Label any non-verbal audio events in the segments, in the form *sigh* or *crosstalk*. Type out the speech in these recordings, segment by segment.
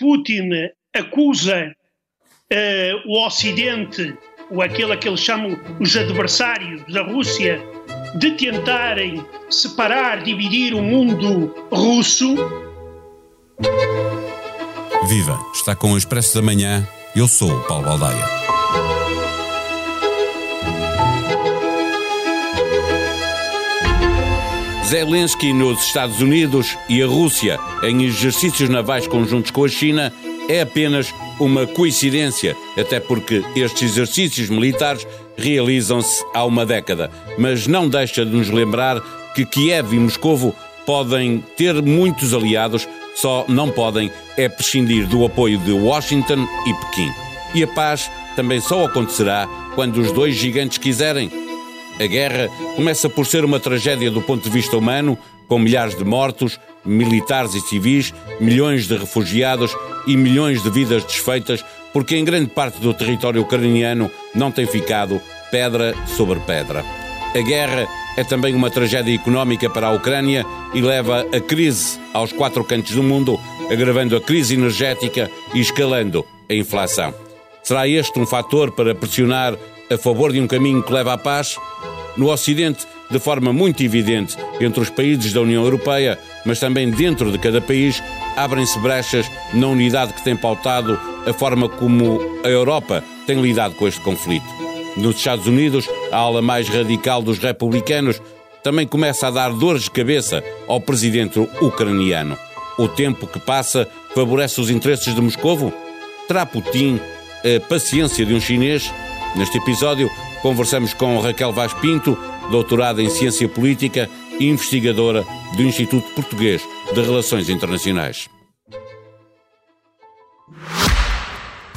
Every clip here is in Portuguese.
Putin acusa uh, o Ocidente, ou aquele que eles chamam os adversários da Rússia, de tentarem separar, dividir o mundo russo. Viva! Está com o Expresso da Manhã. Eu sou o Paulo Baldaia. Zelensky nos Estados Unidos e a Rússia em exercícios navais conjuntos com a China é apenas uma coincidência, até porque estes exercícios militares realizam-se há uma década, mas não deixa de nos lembrar que Kiev e Moscovo podem ter muitos aliados, só não podem é prescindir do apoio de Washington e Pequim. E a paz também só acontecerá quando os dois gigantes quiserem, a guerra começa por ser uma tragédia do ponto de vista humano, com milhares de mortos, militares e civis, milhões de refugiados e milhões de vidas desfeitas, porque em grande parte do território ucraniano não tem ficado pedra sobre pedra. A guerra é também uma tragédia económica para a Ucrânia e leva a crise aos quatro cantos do mundo, agravando a crise energética e escalando a inflação. Será este um fator para pressionar a favor de um caminho que leva à paz? No Ocidente, de forma muito evidente, entre os países da União Europeia, mas também dentro de cada país, abrem-se brechas na unidade que tem pautado a forma como a Europa tem lidado com este conflito. Nos Estados Unidos, a ala mais radical dos republicanos também começa a dar dores de cabeça ao presidente ucraniano. O tempo que passa favorece os interesses de Moscovo? Terá Putin a paciência de um chinês? Neste episódio, conversamos com Raquel Vaz Pinto, doutorada em Ciência Política e investigadora do Instituto Português de Relações Internacionais.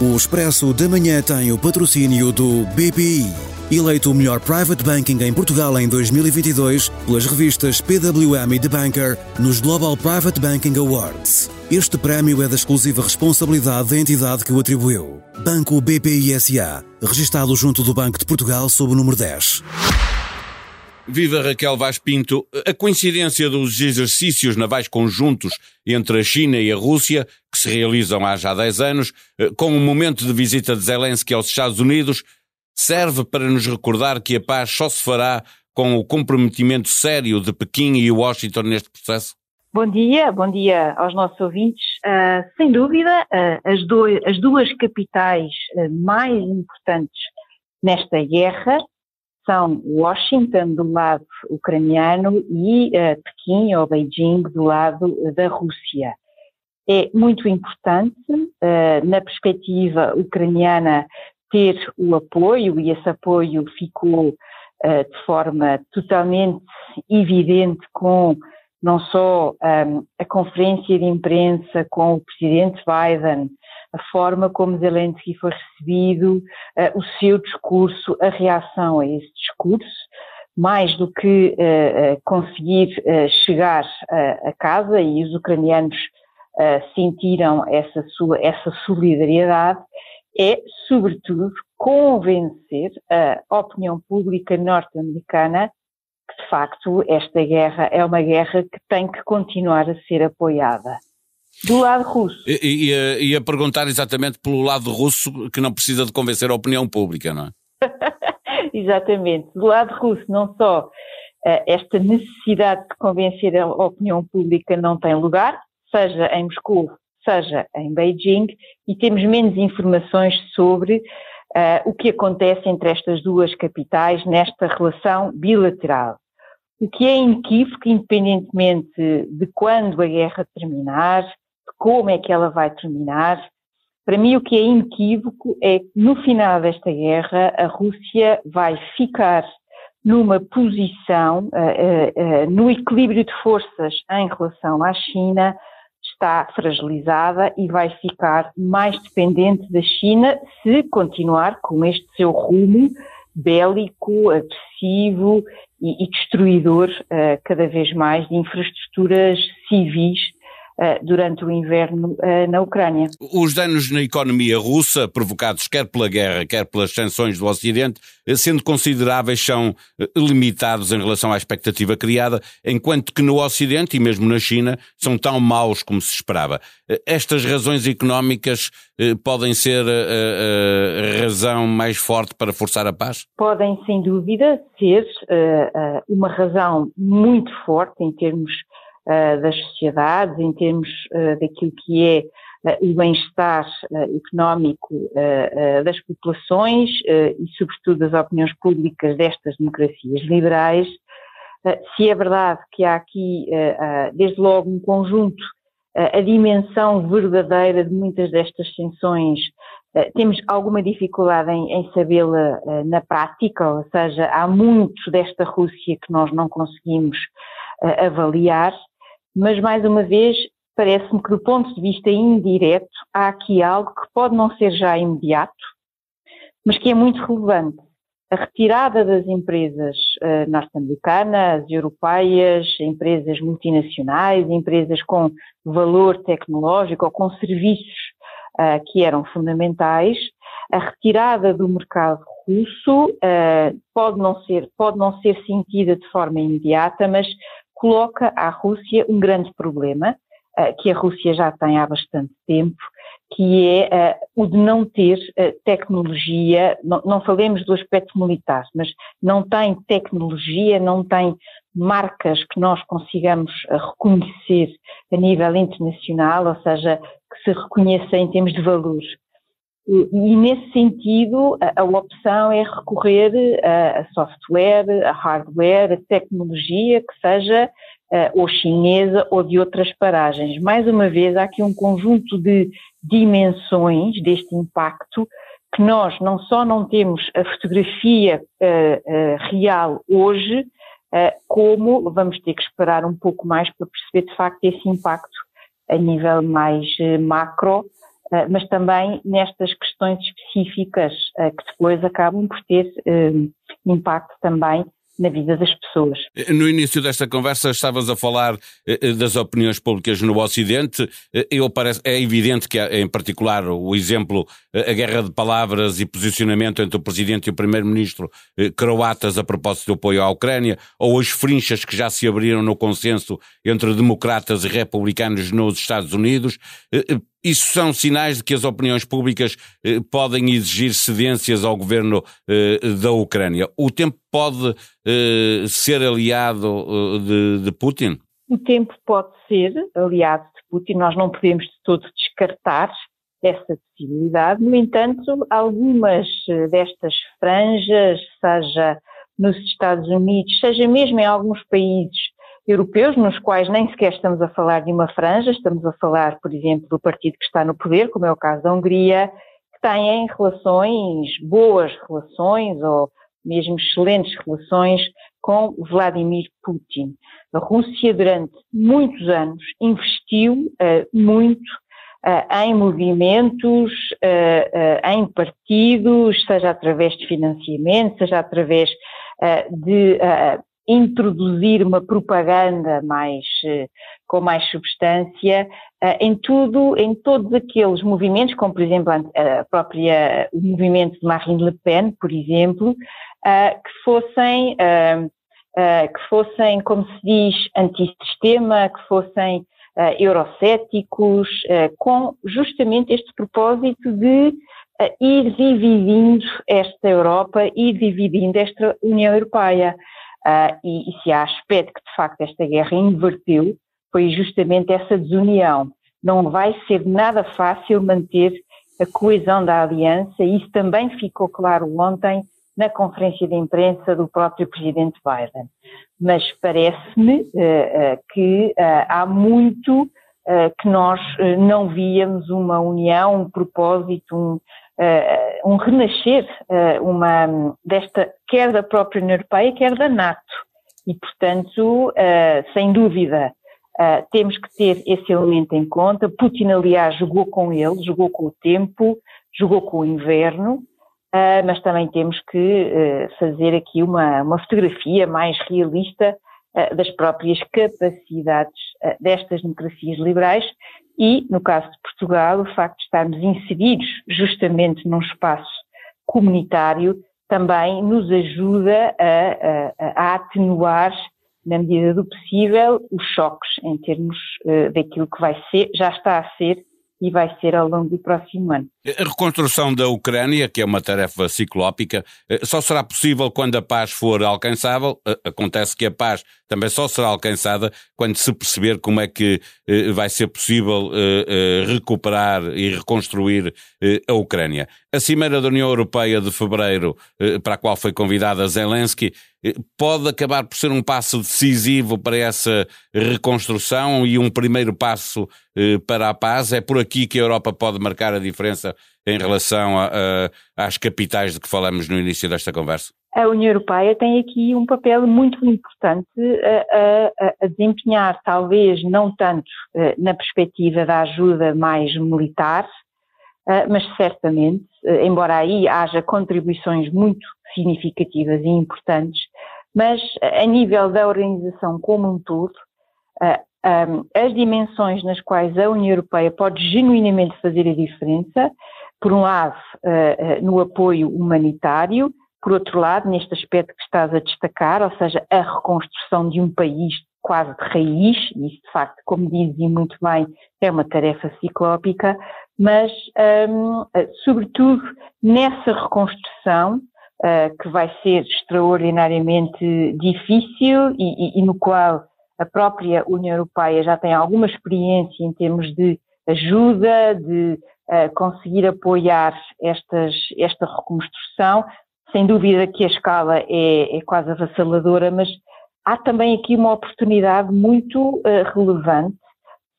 O Expresso da Manhã tem o patrocínio do BPI, eleito o melhor private banking em Portugal em 2022 pelas revistas PWM e The Banker nos Global Private Banking Awards. Este prémio é da exclusiva responsabilidade da entidade que o atribuiu. Banco BPI SA, registado junto do Banco de Portugal sob o número 10. Viva Raquel Vaz Pinto. A coincidência dos exercícios navais conjuntos entre a China e a Rússia, que se realizam há já 10 anos, eh, com o momento de visita de Zelensky aos Estados Unidos, serve para nos recordar que a paz só se fará com o comprometimento sério de Pequim e Washington neste processo? Bom dia, bom dia aos nossos ouvintes. Uh, sem dúvida, uh, as, do, as, duas capitais uh, mais importantes nesta guerra são Washington do lado ucraniano e Pequim ou Beijing do lado da Rússia. É muito importante, na perspectiva ucraniana, ter o apoio, e esse apoio ficou de forma totalmente evidente com não só um, a conferência de imprensa com o presidente Biden, a forma como Zelensky foi recebido, uh, o seu discurso, a reação a esse discurso, mais do que uh, uh, conseguir chegar a casa e os ucranianos sentiram essa sua essa solidariedade, é sobretudo convencer a opinião pública norte-americana que de facto esta guerra é uma guerra que tem que continuar a ser apoiada. Do lado russo. E, e, e a perguntar exatamente pelo lado russo, que não precisa de convencer a opinião pública, não é? *laughs* exatamente. Do lado russo, não só uh, esta necessidade de convencer a opinião pública não tem lugar, seja em Moscou, seja em Beijing, e temos menos informações sobre uh, o que acontece entre estas duas capitais nesta relação bilateral. O que é inequívoco, independentemente de quando a guerra terminar, como é que ela vai terminar, para mim o que é inequívoco é que no final desta guerra a Rússia vai ficar numa posição, uh, uh, no equilíbrio de forças em relação à China, está fragilizada e vai ficar mais dependente da China se continuar com este seu rumo bélico, agressivo e, e destruidor uh, cada vez mais de infraestruturas civis durante o inverno eh, na Ucrânia. Os danos na economia russa, provocados quer pela guerra, quer pelas sanções do Ocidente, eh, sendo consideráveis, são limitados em relação à expectativa criada, enquanto que no Ocidente e mesmo na China são tão maus como se esperava. Estas razões económicas podem ser a, razão mais forte para forçar a paz? Podem, sem dúvida, ser uma razão muito forte em termos uh, das sociedades, em termos uh, daquilo que é uh, o bem-estar económico das populações e, sobretudo, das opiniões públicas destas democracias liberais. se é verdade que há aqui, desde logo, um conjunto, a dimensão verdadeira de muitas destas tensões temos alguma dificuldade em, em sabê-la na prática, ou seja, há muito desta Rússia que nós não conseguimos avaliar, mas mais uma vez parece-me que do ponto de vista indireto há aqui algo que pode não ser já imediato, mas que é muito relevante. A retirada das empresas uh, norte-americanas, europeias, empresas multinacionais, empresas com valor tecnológico ou com serviços uh, que eram fundamentais, a retirada do mercado russo uh, pode, não ser, pode não ser sentida de forma imediata, mas coloca à Rússia um grande problema, uh, que a Rússia já tem há bastante tempo, que é uh, o de não ter uh, tecnologia, não, não, falemos do aspecto militar, mas não tem tecnologia, não tem marcas que nós consigamos reconhecer a nível internacional, ou seja, que se reconheça em termos de valores. E, nesse sentido, a, a, opção é recorrer a, a, software, a hardware, a tecnologia que seja uh, ou chinesa ou de outras paragens. Mais uma vez, há aqui um conjunto de dimensões deste impacto que nós não só não temos a fotografia uh, uh, real hoje, como vamos ter que esperar um pouco mais para perceber de facto esse impacto a nível mais macro eh, mas também nestas questões específicas eh, que depois acabam por ter eh, impacto também na vida das pessoas. No início desta conversa estavas a falar eh, das opiniões públicas no Ocidente. Eh, eu parece, é evidente que, em particular, o exemplo, a guerra de palavras e posicionamento entre o Presidente e o Primeiro-Ministro croatas a propósito do apoio à Ucrânia, ou as frinchas que já se abriram no consenso entre democratas e republicanos nos Estados Unidos, isso são sinais de que as opiniões públicas eh, podem exigir cedências ao governo eh, da Ucrânia. O tempo pode eh, ser aliado eh, de, de, Putin? O tempo pode ser aliado de Putin. Nós não podemos de todo descartar essa possibilidade. No entanto, algumas eh, destas franjas, seja nos Estados Unidos, seja mesmo em alguns países europeus, nos quais nem sequer estamos a falar de uma franja, estamos a falar, por exemplo, do partido que está no poder, como é o caso da Hungria, que têm relações, boas relações ou mesmo excelentes relações com Vladimir Putin. A Rússia, durante muitos anos, investiu uh, muito uh, em movimentos, uh, em partidos, seja através de financiamento, seja através de introduzir uma propaganda mais, eh, com mais substância eh, em tudo, em todos aqueles movimentos, como por exemplo a própria, o movimento de Marine Le Pen, por exemplo, eh, que fossem, que fossem, como se diz, antissistema, que fossem eurocéticos, com justamente este propósito de ir dividindo esta Europa, ir dividindo esta União Europeia. Uh, e, e, se há aspecto que de facto esta guerra inverteu, foi justamente essa desunião. Não vai ser nada fácil manter a coesão da aliança, e isso também ficou claro ontem na conferência de imprensa do próprio presidente Biden. Mas parece-me uh, uh, que há muito que nós não víamos uma união, um propósito, um, um renascer uh, uma, desta, quer da própria União Europeia, quer da NATO. E, portanto, uh, sem dúvida, temos que ter esse elemento em conta. Putin, aliás, jogou com ele, jogou com o tempo, jogou com o inverno, mas também temos que fazer aqui uma, uma fotografia mais realista das próprias capacidades destas democracias liberais e, no caso de Portugal, o facto de estarmos inseridos justamente num espaço comunitário também nos ajuda a, a, a atenuar, na medida do possível, os choques em termos uh, daquilo que vai ser, já está a ser e vai ser ao longo do próximo ano. A reconstrução da Ucrânia, que é uma tarefa ciclópica, eh, só será possível quando a paz for alcançável. Eh, acontece que a paz também só será alcançada quando se perceber como é que eh, vai ser possível recuperar e reconstruir a Ucrânia. A Cimeira da União Europeia de fevereiro, para a qual foi convidada Zelensky, pode acabar por ser um passo decisivo para essa reconstrução e um primeiro passo para a paz. É por aqui que a Europa pode marcar a diferença em relação a, a, às capitais de que falamos no início desta conversa? A União Europeia tem aqui um papel muito importante a, a desempenhar, talvez não tanto eh, na perspectiva da ajuda mais militar, eh, mas certamente, eh, embora aí haja contribuições muito significativas e importantes, mas a nível da organização como um todo, as dimensões nas quais a União Europeia pode genuinamente fazer a diferença por um lado, eh, eh, no apoio humanitário, por outro lado, neste aspecto que estás a destacar, ou seja, a reconstrução de um país quase de raiz, e isso de facto, como dizem muito bem, é uma tarefa ciclópica, mas um, eh, sobretudo nessa reconstrução, uh, que vai ser extraordinariamente difícil e, e, e no qual a própria União Europeia já tem alguma experiência em termos de ajuda, de conseguir apoiar estas, esta reconstrução. Sem dúvida que a escala é, é quase avassaladora, mas há também aqui uma oportunidade muito uh, relevante,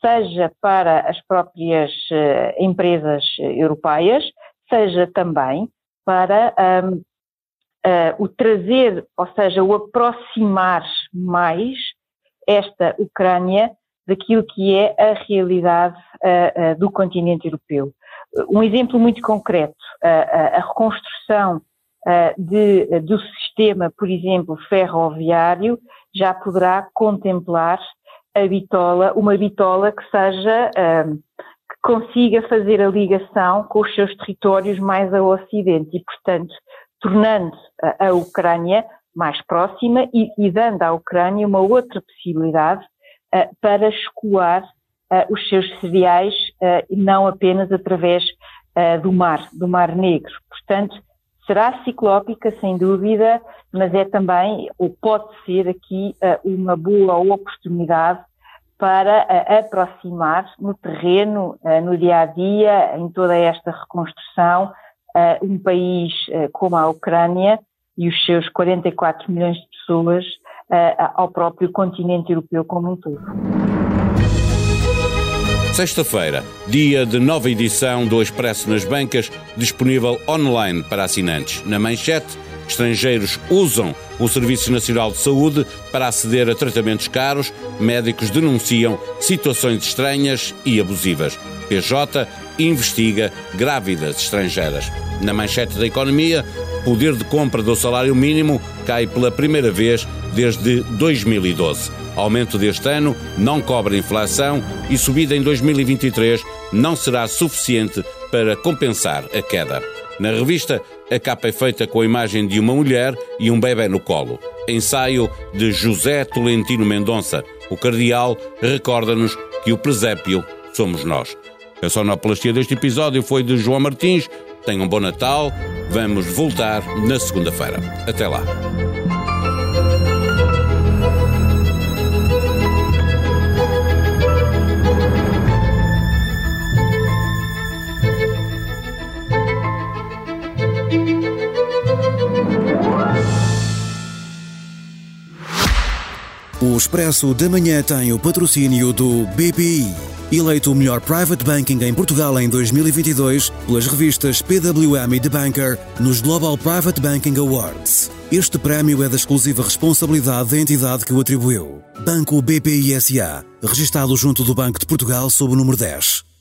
seja para as próprias uh, empresas europeias, seja também para um, uh, o trazer, ou seja, o aproximar mais esta Ucrânia daquilo que é a realidade uh, uh, do continente europeu. Um exemplo muito concreto, uh, a reconstrução de, do sistema, por exemplo, ferroviário, já poderá contemplar a bitola, uma bitola que seja, que consiga fazer a ligação com os seus territórios mais ao ocidente e, portanto, tornando a Ucrânia mais próxima e, e dando à Ucrânia uma outra possibilidade uh, para escoar uh, os seus cereais uh, e não apenas através do mar, do Mar Negro. Portanto, será ciclópica, sem dúvida, mas é também, ou pode ser aqui, uma boa oportunidade para aproximar no terreno, no dia a dia, em toda esta reconstrução, um país como a Ucrânia e os seus 44 milhões de pessoas uh, ao próprio continente europeu como um todo. Sexta-feira, dia de nova edição do Expresso nas Bancas, disponível online para assinantes. Na manchete, estrangeiros usam o Serviço Nacional de Saúde para aceder a tratamentos caros, médicos denunciam situações estranhas e abusivas. PJ investiga grávidas estrangeiras. Na manchete da economia, poder de compra do salário mínimo cai pela primeira vez desde 2012. Aumento deste ano não cobre inflação e subida em 2023 não será suficiente para compensar a queda. Na revista, a capa é feita com a imagem de uma mulher e um bebê no colo. Ensaio de José Tolentino Mendonça. O cardeal recorda-nos que o presépio somos nós. A sonoplastia deste episódio foi de João Martins. Tenham um bom Natal. Vamos voltar na segunda-feira. Até lá. O Expresso da Manhã tem o patrocínio do BPI, eleito o melhor private banking em Portugal em 2022 pelas revistas PWM e The Banker nos Global Private Banking Awards. Este prémio é da exclusiva responsabilidade da entidade que o atribuiu. Banco BPI SA, registado junto do Banco de Portugal sob o número 10.